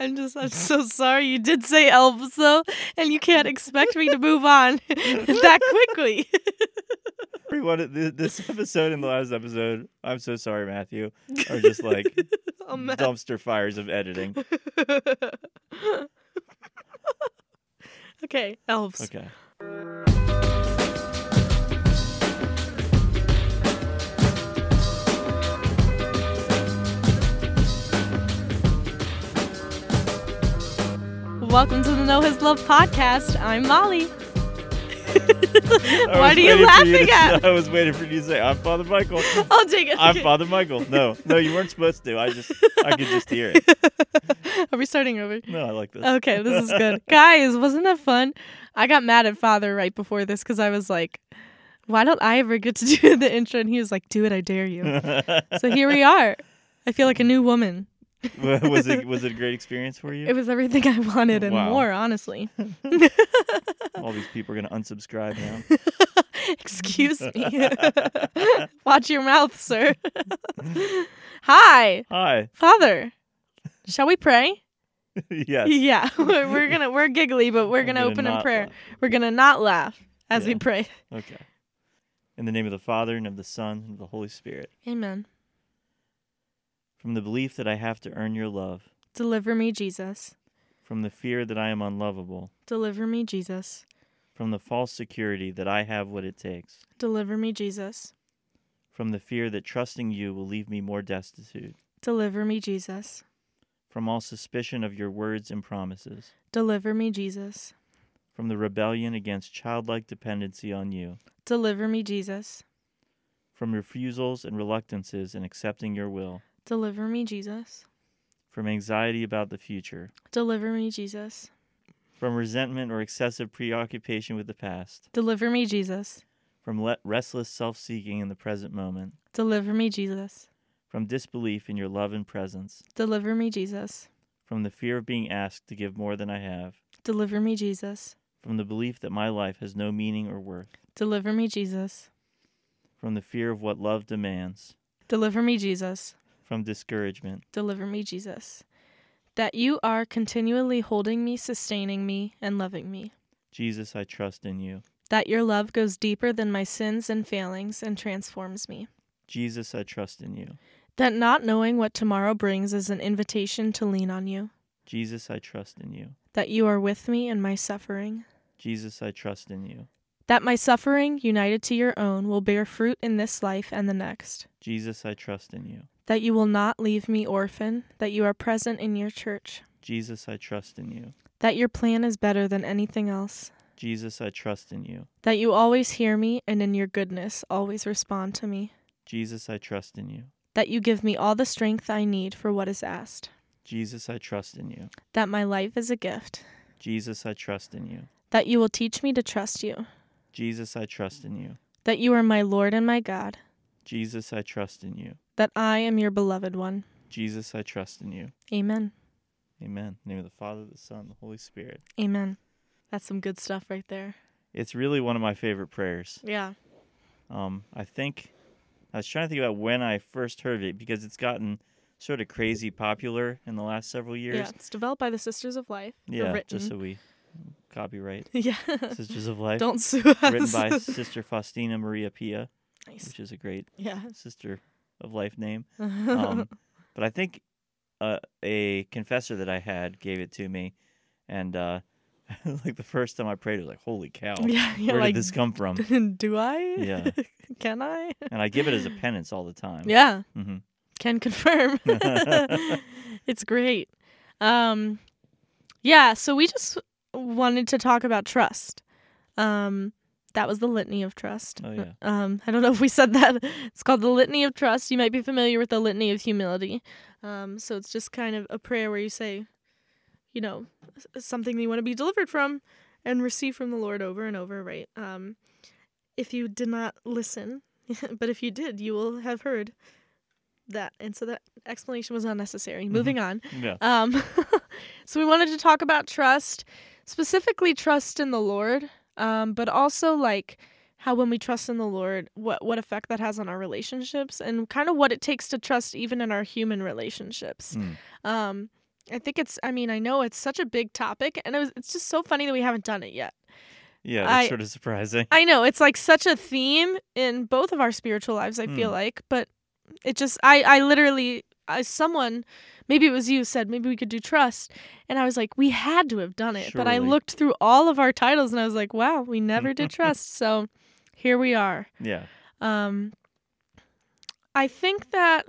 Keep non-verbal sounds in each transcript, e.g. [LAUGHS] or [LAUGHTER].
I'm just, I'm so sorry. You did say elves though, and you can't expect me to move on [LAUGHS] that quickly. [LAUGHS] Everyone, th- this episode and the last episode, I'm so sorry, Matthew, are just like [LAUGHS] Oh, dumpster fires of editing. okay, elves. Okay. Welcome to the Know His Love podcast. I'm Molly. [LAUGHS] Why are you laughing to- at? [LAUGHS] I was waiting for you to say, I'm Father Michael. I'll take it. I'm Okay. Father Michael. No, no, you weren't supposed to. I just, I could just hear it. [LAUGHS] Are we starting over? No, I like this. Okay, this is good. Guys, wasn't that fun? I got mad at Father right before this because I was like, why don't I ever get to do the intro? And he was like, do it, I dare you. so here we are. I feel like a new woman. [LAUGHS] was it was it a great experience for you? It was everything I wanted and Wow. more, honestly. [LAUGHS] [LAUGHS] All these people are gonna unsubscribe now. Excuse me. Watch your mouth, sir. Hi, Hi. Father. Shall we pray? yes. Yeah, we're, we're gonna we're giggly, but we're I'm gonna, open in prayer. laugh. We're gonna not laugh as we pray. Okay. In the name of the Father and of the Son and of the Holy Spirit. Amen. From the belief that I have to earn your love, Deliver me, Jesus. from the fear that I am unlovable, Deliver me, Jesus. from the false security that I have what it takes, Deliver me, Jesus. from the fear that trusting you will leave me more destitute, Deliver me, Jesus. from all suspicion of your words and promises, Deliver me, Jesus. from the rebellion against childlike dependency on you, Deliver me, Jesus. from refusals and reluctances in accepting your will, Deliver me, Jesus. from anxiety about the future, Deliver me, Jesus. from resentment or excessive preoccupation with the past, Deliver me, Jesus. from le- restless self seeking in the present moment, Deliver me, Jesus. from disbelief in your love and presence, Deliver me, Jesus. from the fear of being asked to give more than I have, Deliver me, Jesus. from the belief that my life has no meaning or worth, Deliver me, Jesus. from the fear of what love demands, Deliver me, Jesus. From discouragement, Deliver me, Jesus. That you are continually holding me, sustaining me, and loving me. Jesus, I trust in you. That your love goes deeper than my sins and failings and transforms me. Jesus, I trust in you. That not knowing what tomorrow brings is an invitation to lean on you. Jesus, I trust in you. That you are with me in my suffering. Jesus, I trust in you. That my suffering, united to your own, will bear fruit in this life and the next. Jesus, I trust in you. That you will not leave me orphan. That you are present in your church. Jesus, I trust in you. That your plan is better than anything else. Jesus, I trust in you. That you always hear me and in your goodness always respond to me. Jesus, I trust in you. That you give me all the strength I need for what is asked. Jesus, I trust in you. That my life is a gift. Jesus, I trust in you. That you will teach me to trust you. Jesus, I trust in you. That you are my Lord and my God. Jesus, I trust in you. That I am your beloved one. Jesus, I trust in you. Amen. Amen. In the name of the Father, the Son, the Holy Spirit. Amen. That's some good stuff right there. It's really one of my favorite prayers. Yeah. Um, I think I was trying to think about when I first heard it because it's gotten sort of crazy popular in the last several years. Yeah. It's developed by the Sisters of Life. Yeah, written. just so we copyright [LAUGHS] yeah. Sisters of Life. Don't sue us. Written by Sister Faustina Maria Pia, nice. which is a great Yeah. Sister of Life name. [LAUGHS] Um, but I think uh, a confessor that I had gave it to me, and uh, [LAUGHS] like the first time I prayed, it was like, "Holy cow! [LAUGHS] yeah. You're Where like, did this come from?" do I? Yeah. Can I? And I give it as a penance all the time. Yeah. hmm Can confirm. it's great. Um, yeah. So we just wanted to talk about trust. Um, that was the litany of trust. Oh yeah. Um, I don't know if we said that. It's called the Litany of Trust. You might be familiar with the Litany of Humility. Um, so it's just kind of a prayer where you say, you know, something that you want to be delivered from and receive from the Lord over and over, right? Um, if you did not listen, [LAUGHS] but if you did, you will have heard that. And so that explanation was unnecessary. Moving on. Yeah. Um, [LAUGHS] so we wanted to talk about trust, specifically trust in the Lord, um, but also like how when we trust in the Lord, what what effect that has on our relationships, and kind of what it takes to trust even in our human relationships. Mm. Um, I think it's. I mean, I know it's such a big topic, and it was, it's just so funny that we haven't done it yet. Yeah, that's I- sort of surprising. I know it's like such a theme in both of our spiritual lives. I feel Mm. like, but it just. I. I literally. As someone, maybe it was you said maybe we could do trust, and I was like, we had to have done it. But I looked through all of our titles, and I was like, wow, we never did [LAUGHS] trust. So here we are. yeah. Um, I think that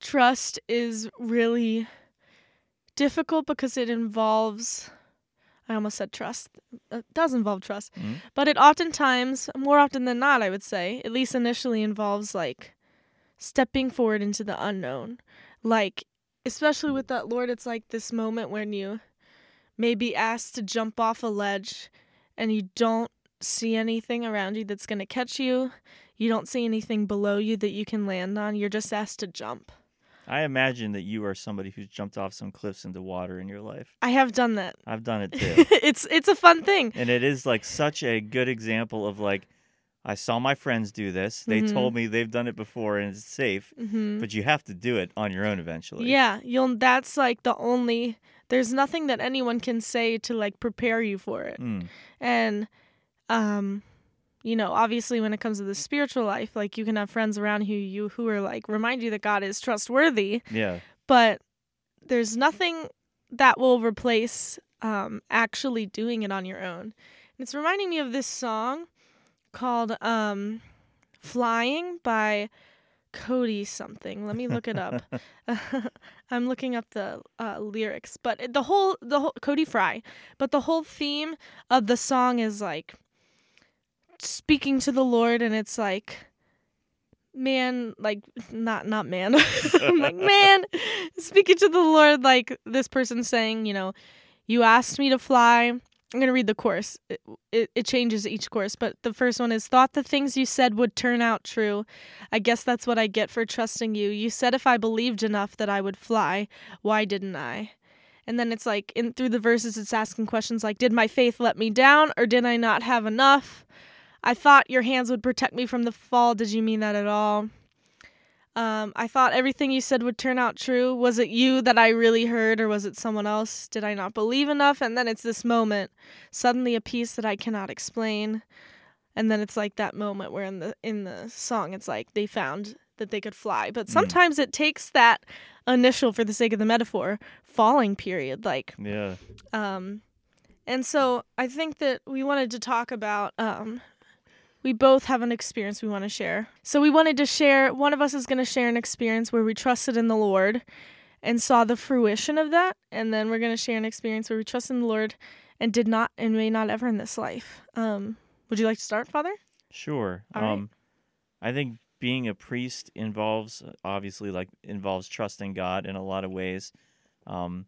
trust is really difficult because it involves. I almost said trust. It does involve trust, Mhm. but it oftentimes, more often than not, I would say, at least initially, involves like stepping forward into the unknown. Like, especially with that Lord, it's like this moment when you may be asked to jump off a ledge and you don't see anything around you that's going to catch you. You don't see anything below you that you can land on. You're just asked to jump. I imagine that you are somebody who's jumped off some cliffs into water in your life. I have done that. I've done it [LAUGHS] too. it's it's a fun thing. and it is like such a good example of like I saw my friends do this. They Mhm. told me they've done it before and it's safe, hmm but you have to do it on your own eventually. Yeah, you'll. That's like the only. There's nothing that anyone can say to like prepare you for it. Mm. And, um, you know, obviously when it comes to the spiritual life, like you can have friends around who you who are like remind you that God is trustworthy, Yeah. but there's nothing that will replace um, actually doing it on your own. And it's reminding me of this song called um, "Flying" by Cody something. Let me look it up. [LAUGHS] [LAUGHS] I'm looking up the uh, lyrics, but the whole the whole Cody Fry, but the whole theme of the song is like speaking to the Lord, and it's like man like not not man [LAUGHS] i'm like man speaking to the lord like this person saying you know you asked me to fly i'm going to read the course. It, it, it changes each course but the first one is thought the things you said would turn out true. I guess that's what i get for trusting you. You said if i believed enough that i would fly. Why didn't i? And then it's like in through the verses it's asking questions like did my faith let me down or did i not have enough? I thought your hands would protect me from the fall. Did you mean that at all? Um, I thought everything you said would turn out true. Was it you that I really heard, or was it someone else? Did I not believe enough? And then it's this moment, suddenly a peace that I cannot explain. And then it's like that moment where in the in the song it's like they found that they could fly. But sometimes it takes that initial, for the sake of the metaphor, falling period, like Yeah. um, and so I think that we wanted to talk about. Um, we both have an experience we want to share. So we wanted to share. One of us is going to share an experience where we trusted in the Lord and saw the fruition of that, and then we're going to share an experience where we trusted in the Lord and did not and may not ever in this life. Um, would you like to start, Father? Sure. All right. um I think being a priest involves obviously like involves trusting God in a lot of ways. Um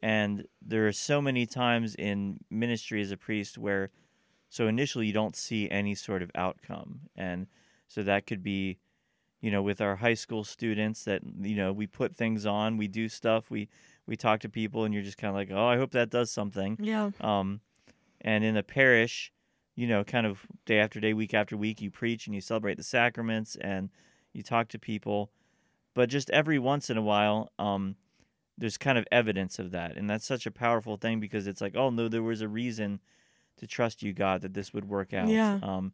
and there are so many times in ministry as a priest where so initially you don't see any sort of outcome and so that could be you know with our high school students that you know we put things on we do stuff we we talk to people and you're just kind of like oh i hope that does something Yeah. um, and in the parish, you know, kind of day after day, week after week, you preach and you celebrate the sacraments and you talk to people. But just every once in a while, um, there's kind of evidence of that. And that's such a powerful thing because it's like, oh, no, there was a reason to trust you, God, that this would work out. Yeah. Um,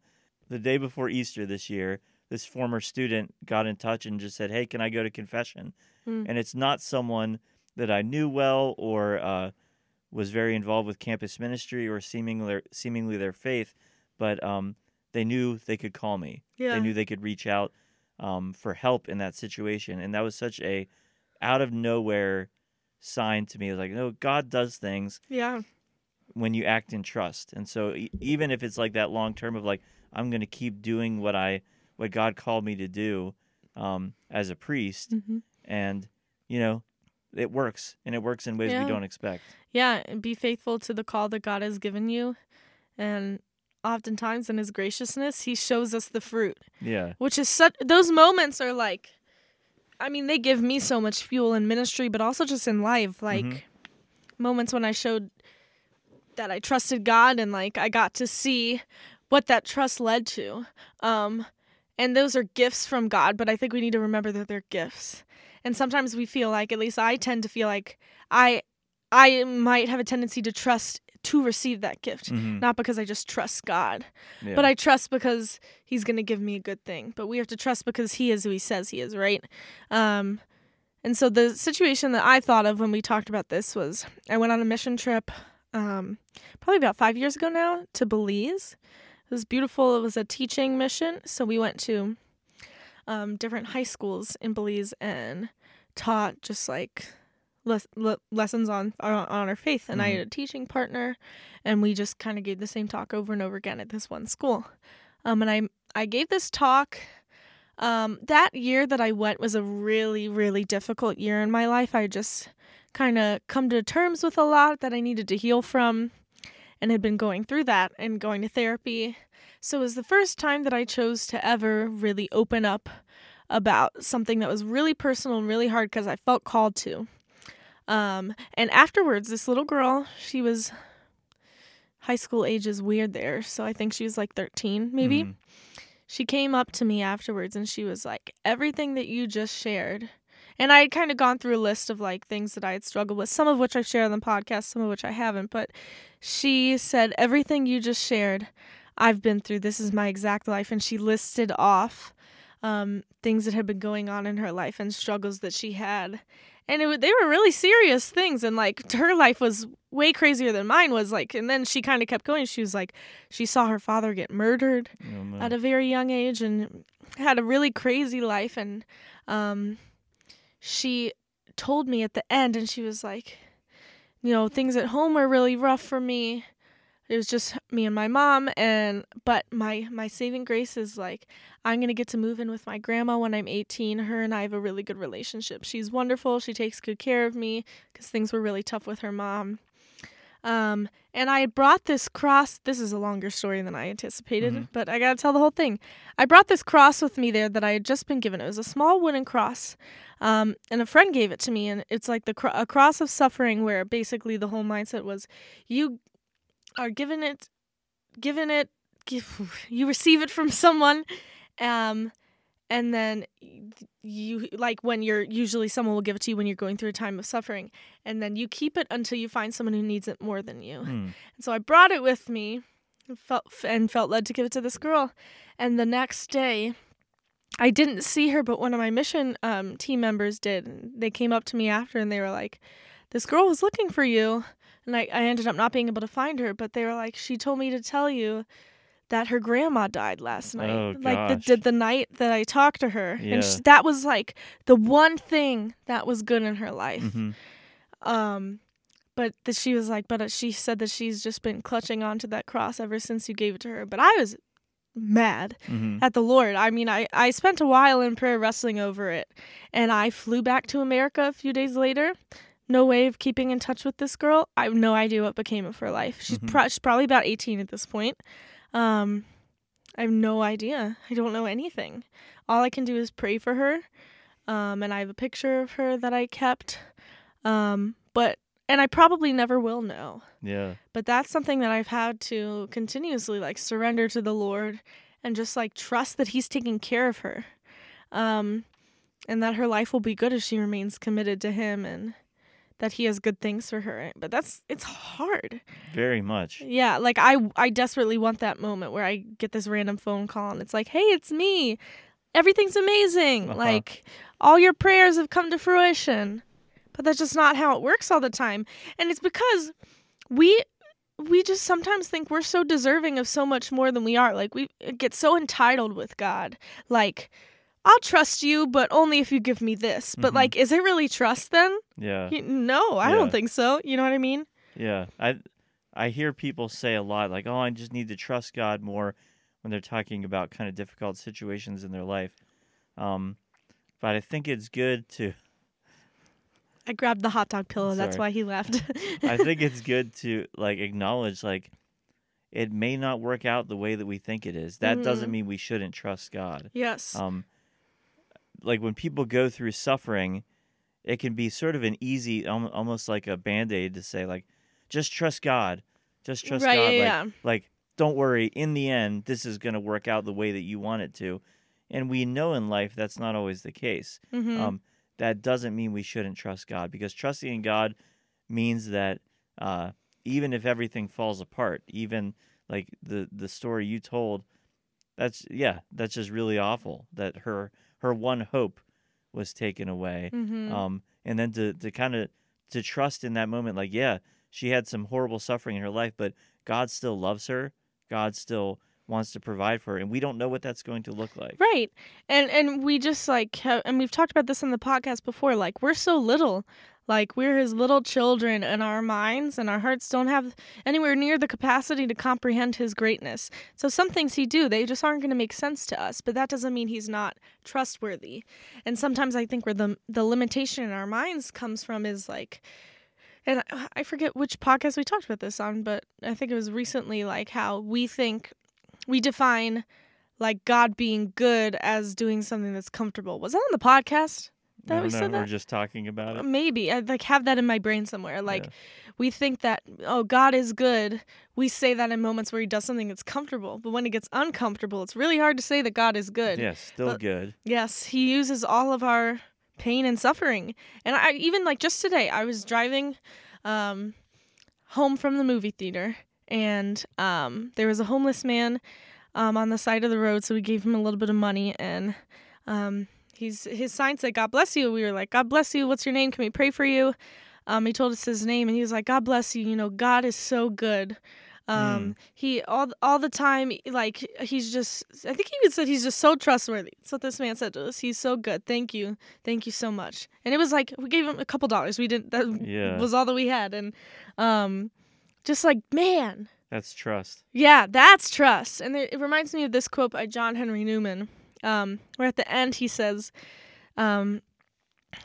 the day before Easter this year, this former student got in touch and just said, hey, can I go to confession? Mm. And it's not someone that I knew well or uh, was very involved with campus ministry or seemingly seemingly their faith, but um, they knew they could call me. Yeah. They knew they could reach out um, for help in that situation, and that was such a out of nowhere sign to me. It was like, no, God does things Yeah. When you act in trust, and so e- even if it's like that long term of like, I'm going to keep doing what I what God called me to do um, as a priest, hmm and you know, it works, and it works in ways Yeah. we don't expect. Yeah. And be faithful to the call that God has given you, and oftentimes in His graciousness, He shows us the fruit. Yeah. which is such those moments are like i mean they give me so much fuel in ministry but also just in life like Mhm. moments when i showed that i trusted god and like i got to see what that trust led to um and those are gifts from god but i think we need to remember that they're gifts And sometimes we feel like, at least I tend to feel like I I might have a tendency to trust to receive that gift, Mhm. not because I just trust God, Yeah. but I trust because He's going to give me a good thing. But we have to trust because He is who He says He is, right? Um, and so the situation that I thought of when we talked about this was I went on a mission trip, um, probably about five years ago now, to Belize. It was beautiful. It was a teaching mission, so we went to um, different high schools in Belize and taught just like les- le- lessons on on on our faith. And I had a teaching partner, and we just kind of gave the same talk over and over again at this one school. Um, and I I gave this talk. Um, that year that I went was a really really difficult year in my life. I just kind of come to terms with a lot that I needed to heal from, and had been going through that and going to therapy. So it was the first time that I chose to ever really open up about something that was really personal and really hard because I felt called to. Um, and afterwards, this little girl, she was high school age is weird there, so I think she was like 13 maybe. Mhm. She came up to me afterwards and she was like, Everything that you just shared. And I had kind of gone through a list of like things that I had struggled with, some of which I've shared on the podcast, some of which I haven't. But she said, Everything you just shared, I've been through. This is my exact life. And she listed off um, things that had been going on in her life and struggles that she had. And it, they were really serious things. And like [LAUGHS] her life was way crazier than mine was. Like, and then she kind of kept going. She was like, she saw her father get murdered Oh, no. at a very young age and had a really crazy life and um she told me at the end and she was like you know things at home were really rough for me. It was just me and my mom and but my my saving grace is like i'm going to get to move in with my grandma when i'm 18 her and i have a really good relationship. She's wonderful. She takes good care of me because things were really tough with her mom um, and I brought this cross. This is a longer story than I anticipated, Mhm. but I got to tell the whole thing. I brought this cross with me there that I had just been given. It was a small wooden cross, um, and a friend gave it to me. And it's like the cro- a cross of suffering, where basically the whole mindset was, you are given it, given it, give, [SIGHS] you receive it from someone, um, and then you like when you're usually someone will give it to you when you're going through a time of suffering and then you keep it until you find someone who needs it more than you Hmm. and so I brought it with me, and felt and felt led to give it to this girl. And the next day, I didn't see her, but one of my mission um, team members did. And they came up to me after, and they were like, "This girl was looking for you." And I, I ended up not being able to find her, but they were like, "She told me to tell you." That her grandma died last night, Oh, like the, gosh. the night that I talked to her, Yeah. and sh that was like the one thing that was good in her life. Mhm. Um, but that she was like, but uh, she said that she's just been clutching onto that cross ever since you gave it to her. But I was mad Mhm. at the Lord. I mean, I, I spent a while in prayer wrestling over it, and I flew back to America a few days later. No way of keeping in touch with this girl. I have no idea what became of her life. She's, Mhm. pro- she's probably about 18 at this point. Um, I have no idea. I don't know anything. All I can do is pray for her. Um, and I have a picture of her that I kept. Um, but, and I probably never will know Yeah. but that's something that I've had to continuously like surrender to the Lord and just like trust that he's taking care of her. Um and that her life will be good if she remains committed to him and that he has good things for her. But that's it's hard. Very much. Yeah, like I I desperately want that moment where I get this random phone call and it's like, "Hey, it's me. Everything's amazing. Uh-huh. Like all your prayers have come to fruition." But that's just not how it works all the time. And it's because we we just sometimes think we're so deserving of so much more than we are. Like we get so entitled with God. Like I'll trust you, but only if you give me this. But Mhm. like, is it really trust then? Yeah. No, I Yeah. don't think so. You know what I mean? Yeah. I I hear people say a lot like, "Oh, I just need to trust God more" when they're talking about kind of difficult situations in their life. Um, but I think it's good to I grabbed the hot dog pillow. That's why he left. I think it's [LAUGHS] good to like acknowledge like it may not work out the way that we think it is. That doesn't Mhm. mean we shouldn't trust God. yes. Um like when people go through suffering, it can be sort of an easy almost like a band-aid to say like just trust God. Just trust right. God Yeah. like yeah. like don't worry in the end this is going to work out the way that you want it to and we know in life that's not always the case Mhm. um that doesn't mean we shouldn't trust God because trusting in God means that uh, even if everything falls apart, even like the the story you told, that's yeah, that's just really awful that her her one hope was taken away. Mhm. Um, and then to to kind of to trust in that moment, like yeah, she had some horrible suffering in her life, but God still loves her. God still wants to provide for her, and we don't know what that's going to look like. Right. And and we just like ha- and we've talked about this on the podcast before like we're so little. Like we're his little children and our minds and our hearts don't have anywhere near the capacity to comprehend his greatness. So some things he do, they just aren't going to make sense to us, but that doesn't mean he's not trustworthy. And sometimes I think where the the limitation in our minds comes from is like and I- I forget which podcast we talked about this on, but I think it was recently like how we think we define like God being good as doing something that's comfortable. Was that on the podcast? That we said we're just talking about it. Maybe I like have that in my brain somewhere. Like Yeah. we think that oh God is good. We say that in moments where he does something that's comfortable, but when it gets uncomfortable, it's really hard to say that God is good. Yeah, still But- good. Yes, he uses all of our pain and suffering. And I even like just today, I was driving um, home from the movie theater, and um, there was a homeless man um, on the side of the road. So we gave him a little bit of money, and um, he's his sign said "God bless you." We were like, "God bless you." What's your name? Can we pray for you? Um, he told us his name, and he was like, "God bless you." You know, God is so good. Um, he all all the time, like he's just. I think he even said he's just so trustworthy. That's what this man said to us. He's so good. Thank you, thank you so much. And it was like we gave him a couple dollars. We didn't. That Yeah. was all that we had, and um, just like man, That's trust. yeah, that's trust. And there, it reminds me of this quote by John Henry Newman, um, where at the end he says, um,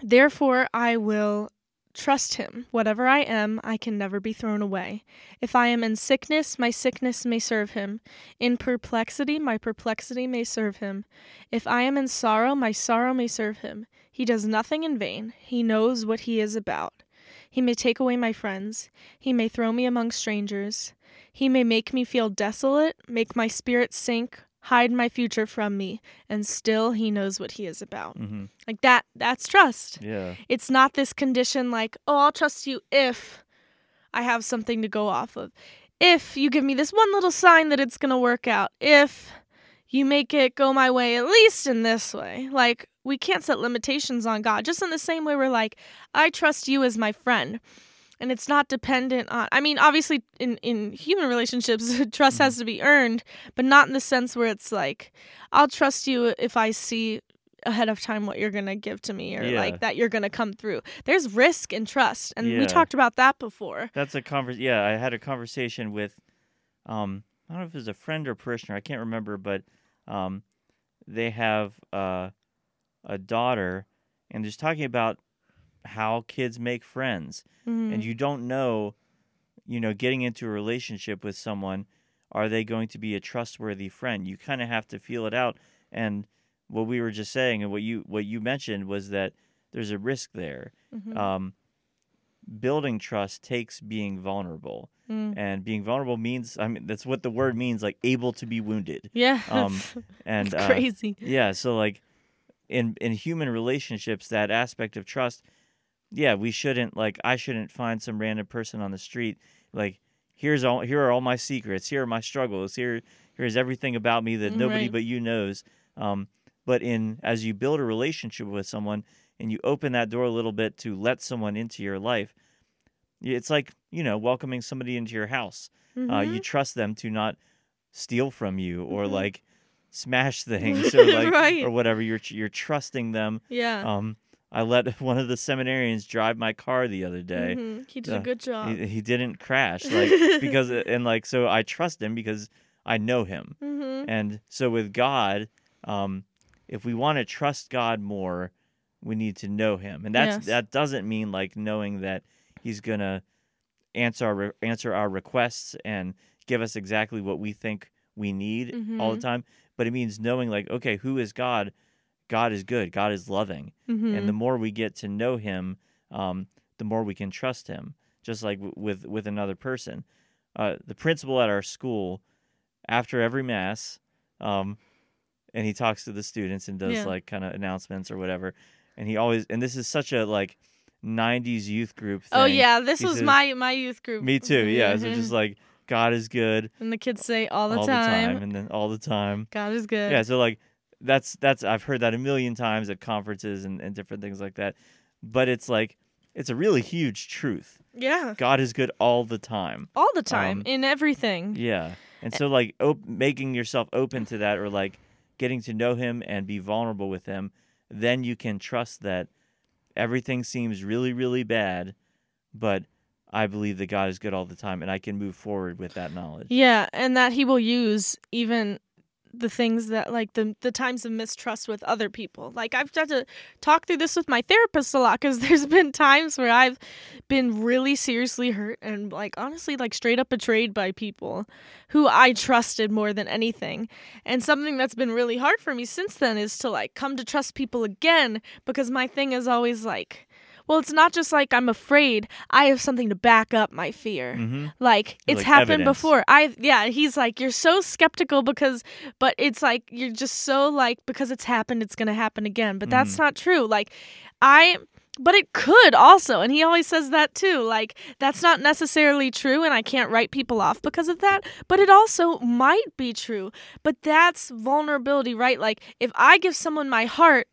Therefore I will trust him. Whatever I am, I can never be thrown away. If I am in sickness, my sickness may serve him. In perplexity, my perplexity may serve him. If I am in sorrow, my sorrow may serve him. He does nothing in vain. He knows what he is about. He may take away my friends. He may throw me among strangers. He may make me feel desolate, make my spirit sink, hide my future from me, and still he knows what he is about. hmm Like that that's trust. Yeah. It's not this condition like, "Oh, I'll trust you if I have something to go off of. If you give me this one little sign that it's going to work out. If you make it go my way at least in this way." Like we can't set limitations on God. Just in the same way we're like, "I trust you as my friend." And it's not dependent on i mean obviously in in human relationships [LAUGHS] trust has to be earned but not in the sense where it's like i'll trust you if i see ahead of time what you're going to give to me or Yeah. like that you're going to come through there's risk in trust and Yeah. we talked about that before That's a convers. Yeah, I had a conversation with, um, I don't know if it was a friend or parishioner. I can't remember, but um, they have uh, a daughter, and just talking about how kids make friends, Mhm. and you don't know, you know, getting into a relationship with someone, are they going to be a trustworthy friend? You kind of have to feel it out. And what we were just saying, and what you what you mentioned was that there's a risk there. Mhm. Um, building trust takes being vulnerable Mm. and being vulnerable means i mean that's what the word means like able to be wounded yeah um, [LAUGHS] and it's uh, crazy yeah so like in in human relationships that aspect of trust yeah we shouldn't like i shouldn't find some random person on the street like here's all here are all my secrets here are my struggles here here's everything about me that nobody Right. but you knows um but in as you build a relationship with someone and you open that door a little bit to let someone into your life it's like you know welcoming somebody into your house uh, Mhm. you trust them to not steal from you or Mhm. like smash [LAUGHS] things or [LAUGHS] like Right. or whatever you're you're trusting them yeah um i let [LAUGHS] one of the seminarians drive my car the other day. Mhm. he did uh, a good job. he, he didn't crash like [LAUGHS] because and like so i trust him because i know him. Hmm and so with god um if we want to trust god more we need to know him. And that's Yes. that doesn't mean like knowing that he's gonna answer our re- answer our requests and give us exactly what we think we need all the time but it means knowing like okay who is god god is good god is loving hmm and the more we get to know him um, the more we can trust him just like w- with with another person uh, the principal at our school after every mass um, and he talks to the students and does Yeah. like kind of announcements or whatever and he always and this is such a like 90s youth group thing. Oh yeah, this He was says- my my youth group. Me too. Yeah. So Mhm. just like God is good and the kids say all the all time, the time, and then all the time. God is good. Yeah. So like that's that's I've heard that a million times at conferences and, and different things like that. But it's like it's a really huge truth. Yeah. God is good all the time. All the time Um, in everything. Yeah. And so like op- making yourself open to that or like getting to know him and be vulnerable with him, then you can trust that everything seems really really bad, but I believe that God is good all the time and I can move forward with that knowledge. Yeah, and that he will use even the things that like the the times of mistrust with other people. Like I've had to talk through this with my therapist a lot cuz [LAUGHS] there's been times where I've been really seriously hurt and like honestly like straight up betrayed by people who I trusted more than anything. And something that's been really hard for me since then is to like come to trust people again because my thing is always like well, it's not just like I'm afraid. I have something to back up my fear. Mm-hmm. Like it's Like happened evidence. before. I yeah, he's like you're so skeptical because but it's like you're just so like because it's happened it's going to happen again. But that's Mm-hmm. not true. Like I but it could also and he always says that too. Like that's not necessarily true and I can't write people off because of that, but it also might be true. But that's vulnerability, right? Like if I give someone my heart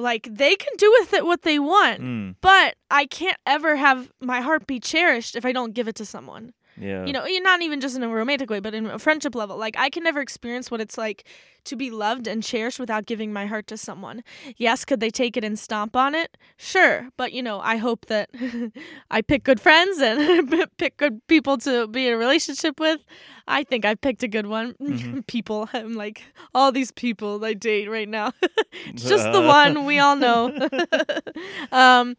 like they can do with it what they want. Mm. But I can't ever have my heart be cherished if I don't give it to someone. Yeah. You know, not even just in a romantic way, but in a friendship level. Like I can never experience what it's like to be loved and cherished without giving my heart to someone. Yes, could they take it and stomp on it? Sure, but you know, I hope that [LAUGHS] I pick good friends and [LAUGHS] pick good people to be in a relationship with. I think I picked a good one. Mhm. [LAUGHS] people, I'm like all these people I date right now. just the one we all know. um,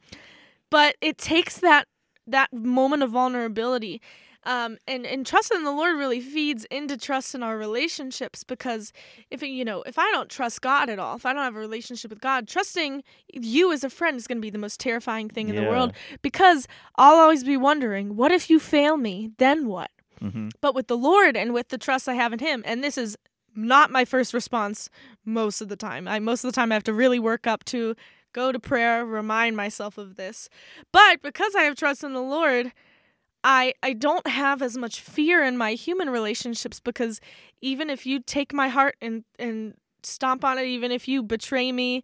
but it takes that that moment of vulnerability um, and and trust in the Lord really feeds into trust in our relationships because if you know if I don't trust God at all, if I don't have a relationship with God, trusting you as a friend is going to be the most terrifying thing in the world because I'll always be wondering, what if you fail me? Then what? Mm-hmm. But with the Lord and with the trust I have in Him, and this is not my first response most of the time. I most of the time I have to really work up to go to prayer, remind myself of this. But because I have trust in the Lord, I I don't have as much fear in my human relationships because even if you take my heart and and stomp on it, even if you betray me,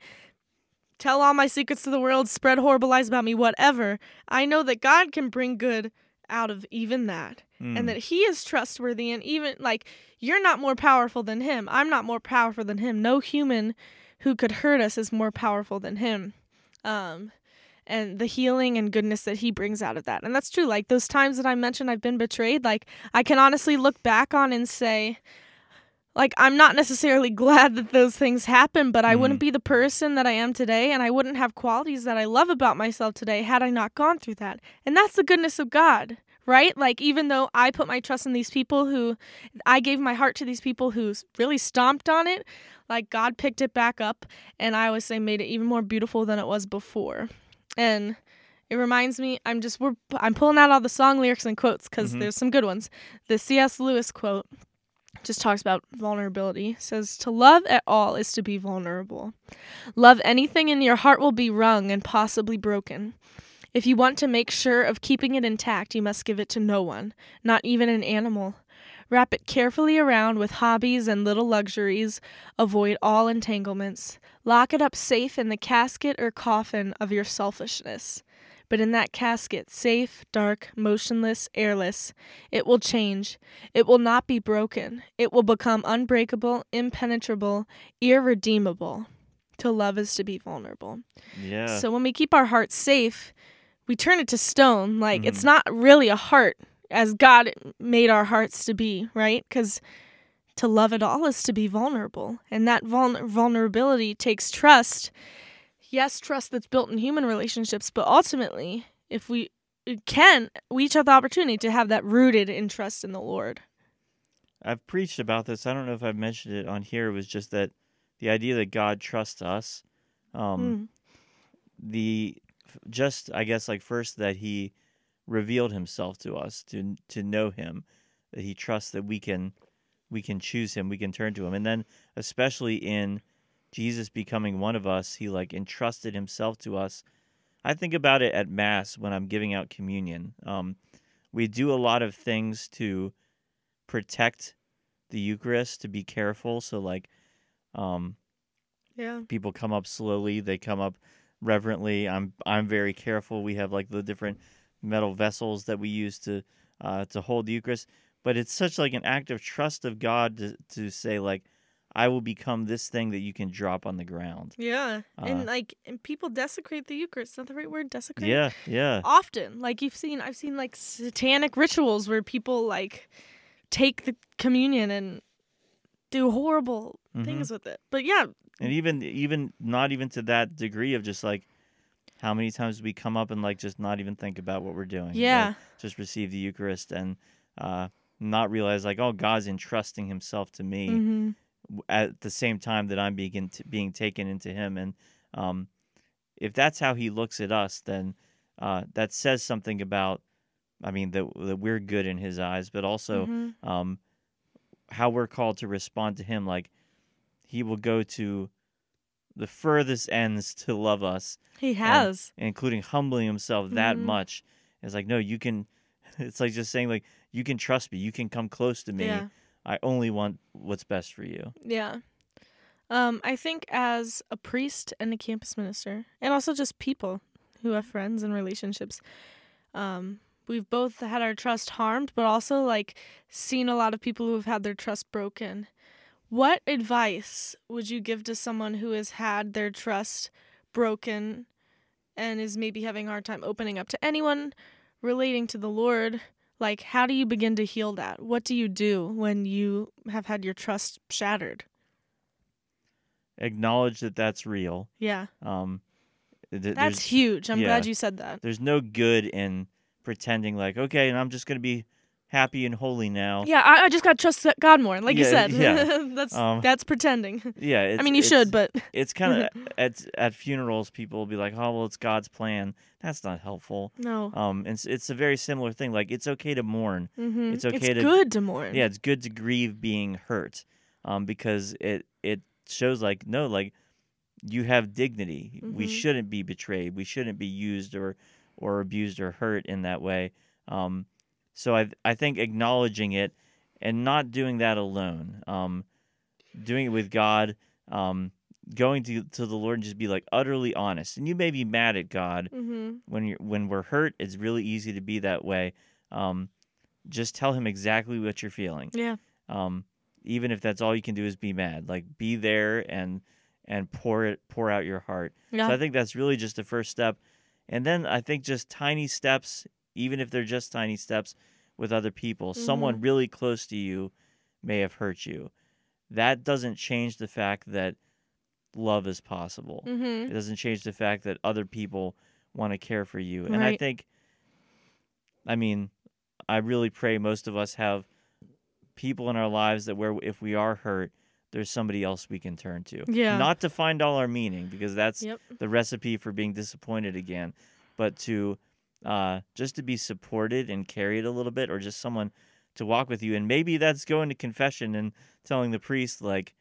tell all my secrets to the world, spread horrible lies about me, whatever, I know that God can bring good out of even that. Mm. and that he is trustworthy and even like you're not more powerful than him. I'm not more powerful than him. No human who could hurt us is more powerful than him. Um and the healing and goodness that he brings out of that and that's true like those times that i mentioned i've been betrayed like i can honestly look back on and say like i'm not necessarily [LAUGHS] glad that those things happened but i wouldn't mm. be the person that i am today and i wouldn't have qualities that i love about myself today had i not gone through that and that's the goodness of god right? Like even though I put my trust in these people who I gave my heart to these people who really stomped on it, like God picked it back up and I always say made it even more beautiful than it was before. And it reminds me I'm just we're I'm pulling out all the song lyrics and quotes cuz Mhm. there's some good ones. The C.S. Lewis quote just talks about vulnerability. Says to love at all is to be vulnerable. Love anything and your heart will be wrung and possibly broken. If you want to make sure of keeping it intact, you must give it to no one, not even an animal. Wrap it carefully around with hobbies and little luxuries. Avoid all entanglements. Lock it up safe in the casket or coffin of your selfishness. But in that casket, safe, dark, motionless, airless, it will change. It will not be broken. It will become unbreakable, impenetrable, irredeemable. To love is to be vulnerable. Yeah. So when we keep our hearts safe, we turn it to stone. Like it's Mhm. not really a heart as God made our hearts to be, right? Because to love at all is to be vulnerable. And that vul- vulnerability takes trust. Yes, trust that's built in human relationships, but ultimately, if we can, we each have the opportunity to have that rooted in trust in the Lord. I've preached about this. I don't know if I've mentioned it on here. It was just that the idea that God trusts us. Um, Mm. the just I guess like first that he revealed himself to us to to know him that he trusts that we can we can choose him we can turn to him and then especially in Jesus becoming one of us, he like entrusted himself to us. I think about it at mass when I'm giving out communion. Um, we do a lot of things to protect the Eucharist, to be careful. So like, um, Yeah. people come up slowly they come up reverently i'm i'm very careful we have like the different metal vessels that we use to uh to hold the eucharist but it's such like an act of trust of god to, to say like i will become this thing that you can drop on the ground Yeah. and Uh, like and people desecrate the Eucharist. Is that the right word? Desecrate? yeah yeah Often. Like you've seen I've seen like satanic rituals where people like take the communion and do horrible Mhm. things with it. But yeah, and even even not even to that degree of just like how many times do we come up and like just not even think about what we're doing like, yeah. just receive the eucharist and uh not realize like oh god's entrusting himself to me hmm at the same time that I'm being t- being taken into Him, and um, if that's how He looks at us, then uh, that says something about, I mean, that that we're good in His eyes, but also hmm um, how we're called to respond to Him. Like He will go to the furthest ends to love us, He has. including humbling Himself that Mhm. much. It's like no, you can. [LAUGHS] It's like just saying like you can trust me, you can come close to me. Yeah. I only want what's best for you. Yeah. Um, I think as a priest and a campus minister, and also just people who have friends and relationships, um, we've both had our trust harmed, but also like seen a lot of people who have had their trust broken. What advice would you give to someone who has had their trust broken and is maybe having a hard time opening up to anyone relating to the Lord? Like, how do you begin to heal that? What do you do when you have had your trust shattered? acknowledge that that's real. Yeah, Um, th- that's huge. I'm yeah. glad you said that. there's no good in pretending like okay, and I'm just gonna be happy and holy now. Yeah, I, I just got to trust God more, like you said. yeah. [LAUGHS] that's Um, that's pretending. [LAUGHS] Yeah, it's, I mean, you it's- should, but [LAUGHS] it's kind of at at funerals. People will be like, "Oh, well, it's God's plan." That's not helpful. no. Um, it's, it's a very similar thing. Like it's okay to mourn. hmm it's okay to- good to mourn. Yeah, it's good to grieve being hurt, um, because it it shows like no, like you have dignity. We Mhm. shouldn't be betrayed. We shouldn't be used or or abused or hurt in that way. Um, so I I think acknowledging it and not doing that alone, um, doing it with God, um, going to to the Lord and just be like utterly honest. And you may be mad at God hmm when you're when we're hurt. It's really easy to be that way. Um, just tell Him exactly what you're feeling Yeah. um, even if that's all you can do is be mad like be there and and pour it pour out your heart Yeah. so i think that's really just the first step and then i think just tiny steps even if they're just tiny steps with other people someone really close to you may have hurt you that doesn't change the fact that love is possible hmm it doesn't change the fact that other people want to care for you. And I think, I mean, I really pray most of us have people in our lives that where if we are hurt, there's somebody else we can turn to. Yeah. Not to find all our meaning, because that's Yep. the recipe for being disappointed again, but to uh, just to be supported and carried a little bit, or just someone to walk with you. And maybe that's going to confession and telling the priest, like,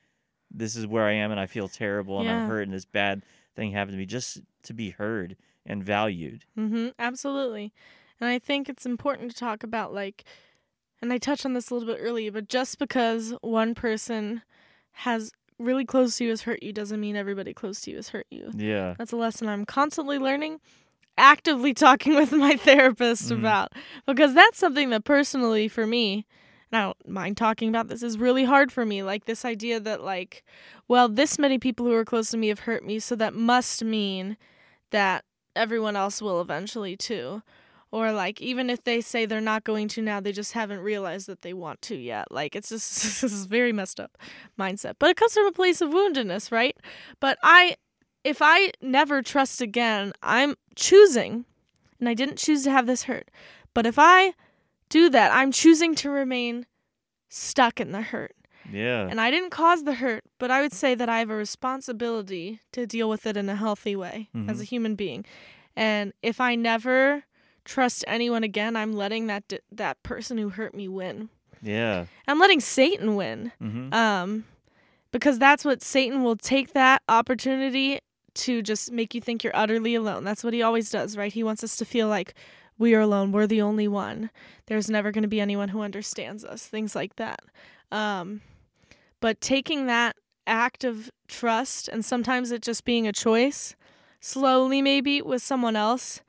this is where I am and I feel terrible and Yeah. I'm hurt and this bad thing happened to me, just to be heard and valued. hmm Absolutely. And I think it's important to talk about like and I touched on this a little bit earlier, but just because one person has really close to you has hurt you doesn't mean everybody close to you has hurt you. Yeah. That's a lesson I'm constantly learning, actively talking with my [LAUGHS] therapist Mhm. about because that's something that personally for me, and I don't mind talking about this, is really hard for me. Like this idea that like, well, this many people who are close to me have hurt me, so that must mean that everyone else will eventually too. Or like even if they say they're not going to now, they just haven't realized that they want to yet. Like it's just [LAUGHS] this is very messed up mindset. But it comes from a place of woundedness, right? But I if I never trust again, I'm choosing, and I didn't choose to have this hurt, but if I do that, I'm choosing to remain stuck in the hurt. Yeah. And I didn't cause the hurt, but I would say that I have a responsibility to deal with it in a healthy way as a human being. And if I never trust anyone again, I'm letting that d- that person who hurt me win. Yeah. I'm letting Satan win. hmm Um, because that's what Satan will take that opportunity to just make you think you're utterly alone. That's what he always does, right? He wants us to feel like we are alone. We're the only one. There's never going to be anyone who understands us. Things like that. Um, but taking that act of trust and sometimes it just being a choice, slowly maybe with someone else,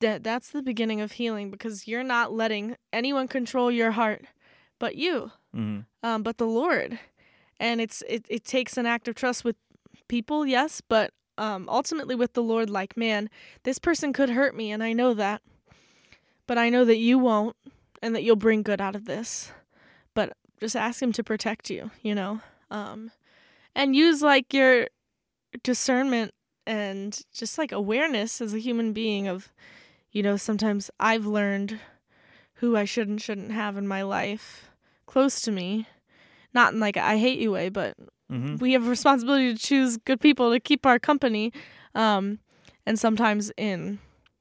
that that's the beginning of healing because you're not letting anyone control your heart, but you, hmm um, but the Lord. And it's it, it takes an act of trust with people, yes, but um, ultimately with the Lord, like, man, this person could hurt me, and I know that. But I know that you won't, and that you'll bring good out of this. But just ask Him to protect you, you know? Um, and use like your discernment and just like awareness as a human being of, you know, sometimes I've learned who I should and shouldn't have in my life close to me. Not in like a I hate you way, but hmm we have a responsibility to choose good people to keep our company. Um, and sometimes in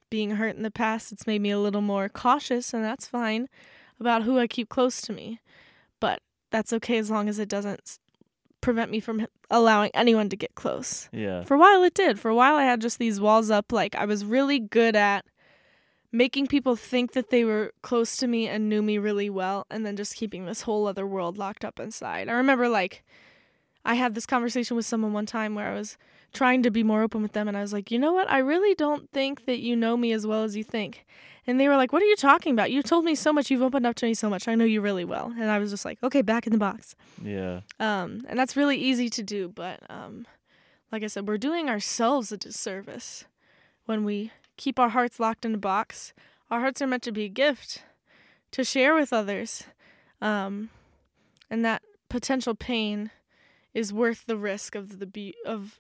being hurt in the past, it's made me a little more cautious, and that's fine about who I keep close to me. But that's okay as long as it doesn't prevent me from allowing anyone to get close. Yeah. For a while, it did. For a while, I had just these walls up. Like, I was really good at making people think that they were close to me and knew me really well, and then just keeping this whole other world locked up inside. I remember, like, I had this conversation with someone one time where I was trying to be more open with them, and I was like, you know what? I really don't think that you know me as well as you think. And they were like, what are you talking about? You told me so much. You've opened up to me so much. I know you really well. And I was just like, okay, back in the box. Yeah. Um, and that's really easy to do, but um, like I said, we're doing ourselves a disservice when we keep our hearts locked in a box. Our hearts are meant to be a gift to share with others, um, and that potential pain is worth the risk of the be- of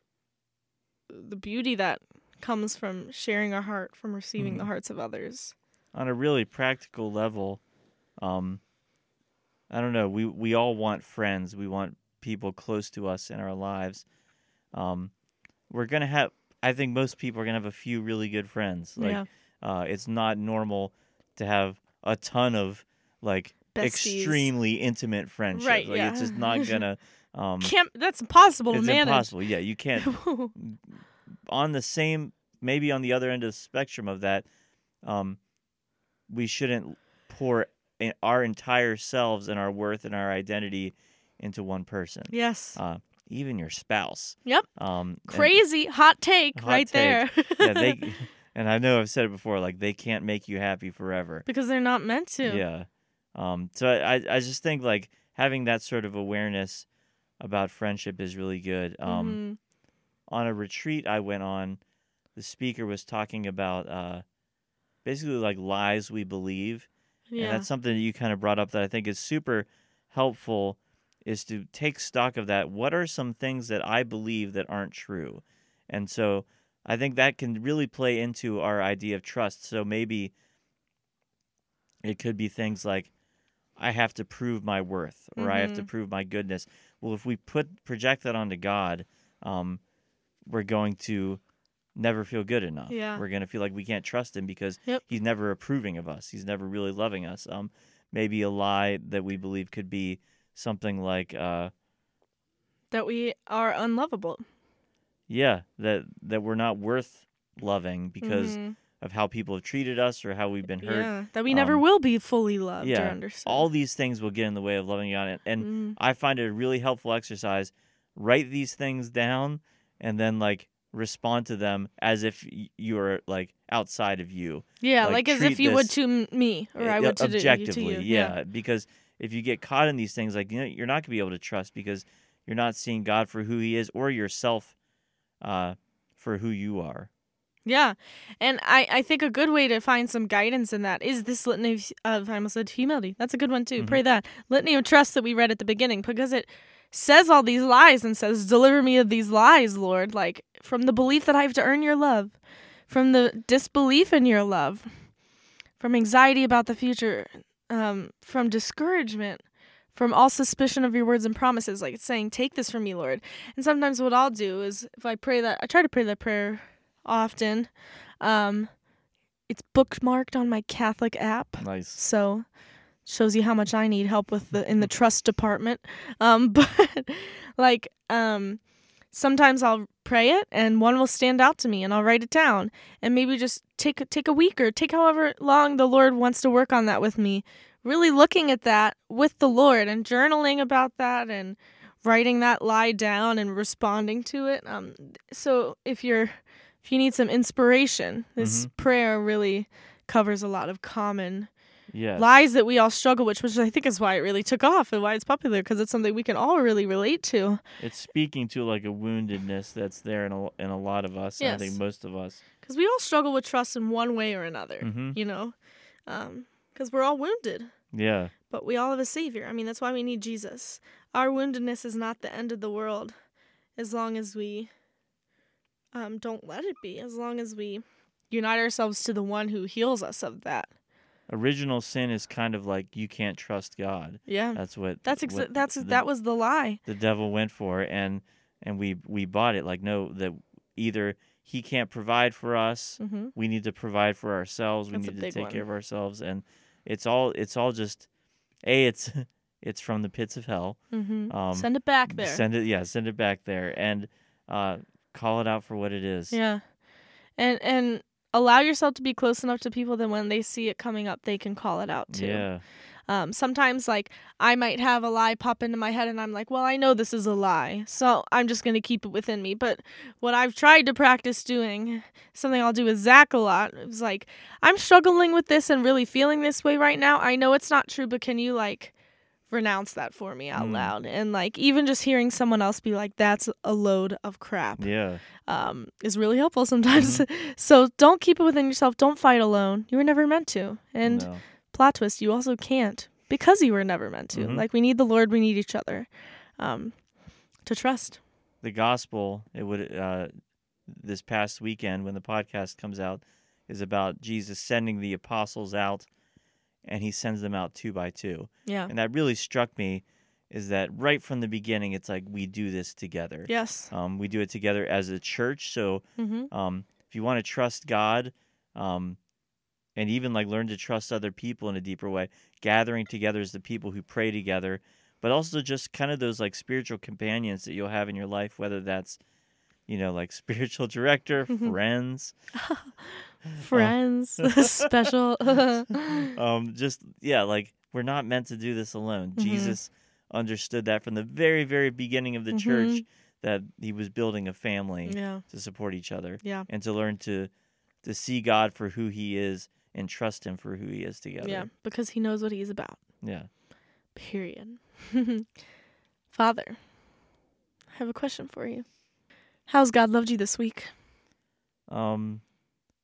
the beauty that comes from sharing our heart, from receiving the Mhm. hearts of others. On a really practical level, um, I don't know. We we all want friends. We want people close to us in our lives. Um, we're gonna have. I think most people are gonna have a few really good friends. Like, yeah, uh, it's not normal to have a ton of like besties. extremely intimate friendships. Right, Like, it's just not gonna. [LAUGHS] Um, Can't, that's impossible to it's manage. impossible. Yeah, you can't [LAUGHS] on the same maybe on the other end of the spectrum of that um we shouldn't pour in our entire selves and our worth and our identity into one person yes. uh even your spouse Yep. um and- Crazy hot take Hot right take. there. [LAUGHS] yeah they [LAUGHS] [LAUGHS] and i know i've said it before like they can't make you happy forever because they're not meant to. yeah um so I, I just think like having that sort of awareness about friendship is really good um Mhm. on a retreat I went on, the speaker was talking about uh, basically like lies we believe. And yeah. that's something that you kind of brought up that I think is super helpful is to take stock of that. What are some things that I believe that aren't true? And so I think that can really play into our idea of trust. So maybe it could be things like I have to prove my worth or I have to Mhm. prove my goodness. Well, if we put project that onto God, um, we're going to never feel good enough. Yeah. We're going to feel like we can't trust him because Yep. he's never approving of us. He's never really loving us. Um, maybe a lie that we believe could be something like, uh, that we are unlovable yeah, that that we're not worth loving because Mhm. of how people have treated us or how we've been hurt. Yeah, that we never Um, will be fully loved or yeah, understood. All these things will get in the way of loving God, and, and Mhm. I find it a really helpful exercise. Write these things down, and then like respond to them as if you are like outside of you. yeah, like, like, as if you would to me or I Uh, would to, do- you- objectively, to you. yeah. Because if you get caught in these things, like you know, you're not gonna be able to trust because you're not seeing God for who He is or yourself uh, for who you are. Yeah. And I, I think a good way to find some guidance in that is this litany of, I almost said humility. That's a good one too. Mhm. Pray that. Litany of trust that we read at the beginning because it says all these lies and says, Deliver me of these lies, Lord. Like from the belief that I have to earn your love, from the disbelief in your love, from anxiety about the future, um, from discouragement, from all suspicion of your words and promises. Like it's saying, Take this from me, Lord. And sometimes what I'll do is if I pray that, I try to pray that prayer often. Um, it's bookmarked on my Catholic app. Nice. So shows you how much I need help with the in the trust department. Um, [LAUGHS] but like um, sometimes I'll pray it and one will stand out to me and I'll write it down and maybe just take take a week or take however long the Lord wants to work on that with me. Really looking at that with the Lord and journaling about that and writing that lie down and responding to it. Um, so if you're if you need some inspiration, this Mhm. prayer really covers a lot of common Yes. lies that we all struggle with, which I think is why it really took off and why it's popular because it's something we can all really relate to. It's speaking to like a woundedness that's there in a, in a lot of us. and I think Yes. most of us. Because we all struggle with trust in one way or another, Mhm. you know, because we're all wounded, Yeah. but we all have a savior. I mean, that's why we need Jesus. Our woundedness is not the end of the world, as long as we um, don't let it be. As long as we unite ourselves to the one who heals us of that. Original sin is kind of like you can't trust God. Yeah, That's what. that's exa- what that's the, that was the lie. the devil went for, and and we we bought it. Like no, that either he can't provide for us, hmm we need to provide for ourselves. We That's need to take one. care of ourselves, and it's all it's all just a it's [LAUGHS] it's from the pits of hell. hmm Um, Send it back there. Send it, yeah, send it back there, and uh, call it out for what it is. Yeah. And and allow yourself to be close enough to people that when they see it coming up, they can call it out too. Yeah. Um, sometimes like I might have a lie pop into my head and I'm like, well, I know this is a lie, so I'm just gonna keep it within me. But what I've tried to practice doing, something I'll do with Zach a lot, is like, I'm struggling with this and really feeling this way right now. I know it's not true, but can you like renounce that for me out Mm. loud? And like even just hearing someone else be like, that's a load of crap Yeah. um, is really helpful sometimes. [LAUGHS] so don't keep it within yourself. Don't fight alone. You were never meant to. And No. plot twist, you also can't because you were never meant to. Mhm. Like we need the Lord, we need each other um, to trust. the gospel it would uh this past weekend when the podcast comes out is about Jesus sending the apostles out and he sends them out two by two. Yeah. And that really struck me is that right from the beginning it's like we do this together. Yes. Um we do it together as a church. So Mm-hmm. um if you want to trust God um and even like learn to trust other people in a deeper way, gathering together as the people who pray together, but also just kind of those like spiritual companions that you'll have in your life, whether that's, you know, like [LAUGHS] spiritual director, Mhm. friends, [LAUGHS] Friends, [LAUGHS] special. [LAUGHS] um, just yeah, like we're not meant to do this alone. Mhm. Jesus understood that from the very, very beginning of the church that he was building a family yeah. to support each other Yeah. and to learn to to see God for who he is and trust him for who he is together. Yeah. Because he knows what he's about. Yeah. Period. [LAUGHS] Father, I have a question for you. How's God loved you this week? Um,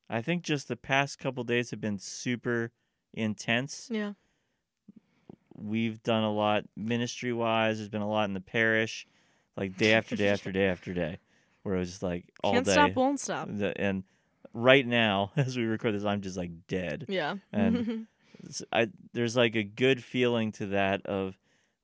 I think just the past couple days have been super intense. Yeah. We've done a lot ministry wise. There's been a lot in the parish, like day [LAUGHS] after day after day after day, where it was just like all Can't day. stop, won't stop. And right now, [LAUGHS] as we record this, I'm just like dead. Yeah. And- [LAUGHS] I there's like a good feeling to that of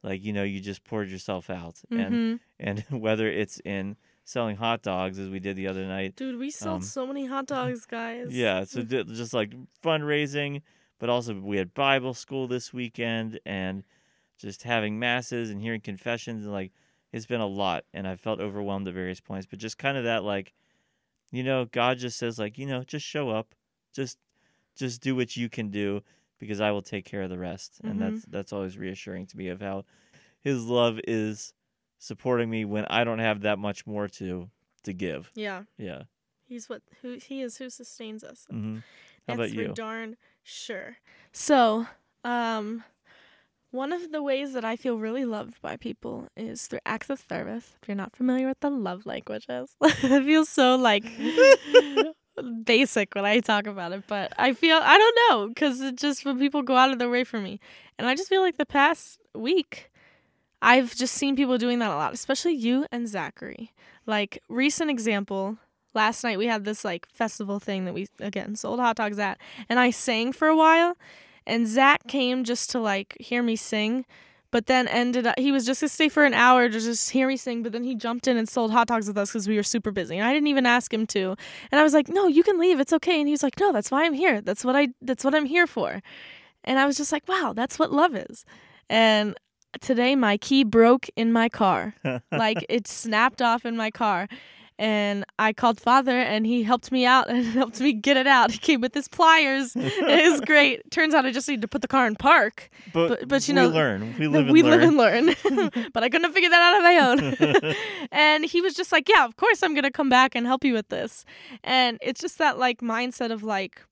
like you know you just poured yourself out and Mhm. and whether it's in selling hot dogs as we did the other night Dude, we sold Um, so many hot [LAUGHS] dogs, guys. Yeah, so [LAUGHS] just like fundraising, but also we had Bible school this weekend and just having masses and hearing confessions and like it's been a lot and I felt overwhelmed at various points, but just kind of that like you know, God just says like, you know, just show up. Just just do what you can do because I will take care of the rest. And Mhm. that's that's always reassuring to me of how his love is supporting me when I don't have that much more to to give. Yeah. Yeah. He's what who he is who sustains us. hmm How That's about for you? darn sure. So, um, one of the ways that I feel really loved by people is through acts of service. If you're not familiar with the love languages, [LAUGHS] it feels so like [LAUGHS] basic when I talk about it, but I feel I don't know because it just when people go out of their way for me, and I just feel like the past week, I've just seen people doing that a lot, especially you and Zachary. Like recent example, last night we had this like festival thing that we again sold hot dogs at, and I sang for a while, and Zach came just to like hear me sing. But then ended up, he was just to stay for an hour to just hear me sing. But then he jumped in and sold hot dogs with us because we were super busy. And I didn't even ask him to. And I was like, no, you can leave. It's okay. And he was like, no, that's why I'm here. That's what I, that's what I'm here for. And I was just like, wow, that's what love is. And today my key broke in my car. [LAUGHS] like it snapped off in my car. And I called father and he helped me out and [LAUGHS] helped me get it out. He came with his pliers. [LAUGHS] it was great. Turns out I just need to put the car in park. But, But- but you we know, learn. We live and we learn. live and learn. but I couldn't figure that out on my own. and he was just like, "Yeah, of course I'm gonna come back and help you with this." And it's just that like mindset of like,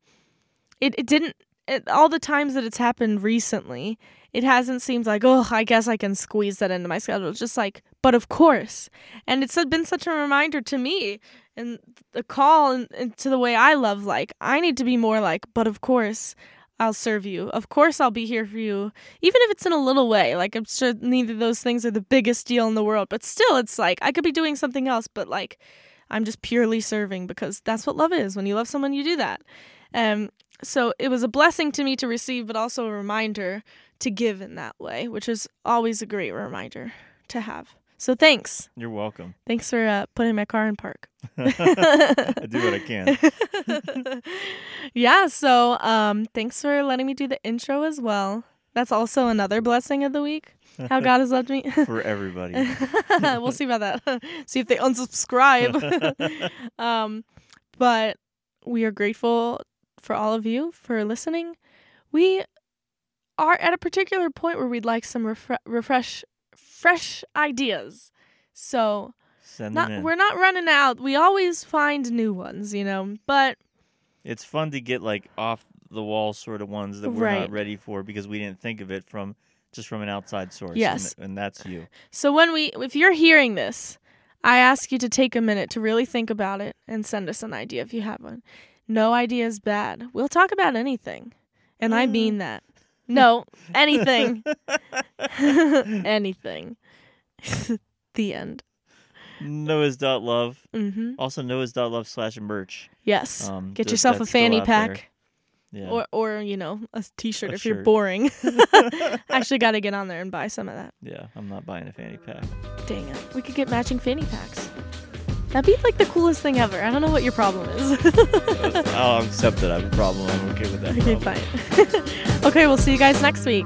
it it didn't. It, all the times that it's happened recently, it hasn't seemed like, oh, I guess I can squeeze that into my schedule. It's just like, but of course. And it's been such a reminder to me and the call and, and to the way I love, like, I need to be more like, but of course. I'll serve you. Of course, I'll be here for you, even if it's in a little way. Like, I'm sure neither of those things are the biggest deal in the world, but still, it's like I could be doing something else, but like, I'm just purely serving because that's what love is. When you love someone, you do that. Um, so it was a blessing to me to receive, but also a reminder to give in that way, which is always a great reminder to have. So thanks. You're welcome. Thanks for uh, putting my car in park. [LAUGHS] I do what I can. [LAUGHS] yeah, so um thanks for letting me do the intro as well. That's also another blessing of the week. How God has loved me. [LAUGHS] For everybody. we'll see about that. see if they unsubscribe. um but we are grateful for all of you for listening. We are at a particular point where we'd like some refre- refresh fresh ideas. So, Send not we're not running out. We always find new ones, you know. But It's fun to get like off the wall sort of ones that we're Right. not ready for because we didn't think of it from just from an outside source. Yes. th- and, that's you. so when we if you're hearing this, I ask you to take a minute to really think about it and send us an idea if you have one. No idea is bad. We'll talk about anything. And I mean that. No, anything. [LAUGHS] [LAUGHS] anything. [LAUGHS] the end. Noah's dot love. Mm-hmm. Also Noah's dot love slash merch. Yes. Um, Get yourself a fanny pack Yeah. or or you know, a t-shirt A if you're boring. Actually got to get on there and buy some of that. yeah. I'm not buying a fanny pack. Dang it. We could get matching fanny packs. That'd be like the coolest thing ever. I don't know what your problem is. [LAUGHS] I'll accept that I have a problem. I'm okay with that. okay, problem. fine. [LAUGHS] okay, we'll see you guys next week.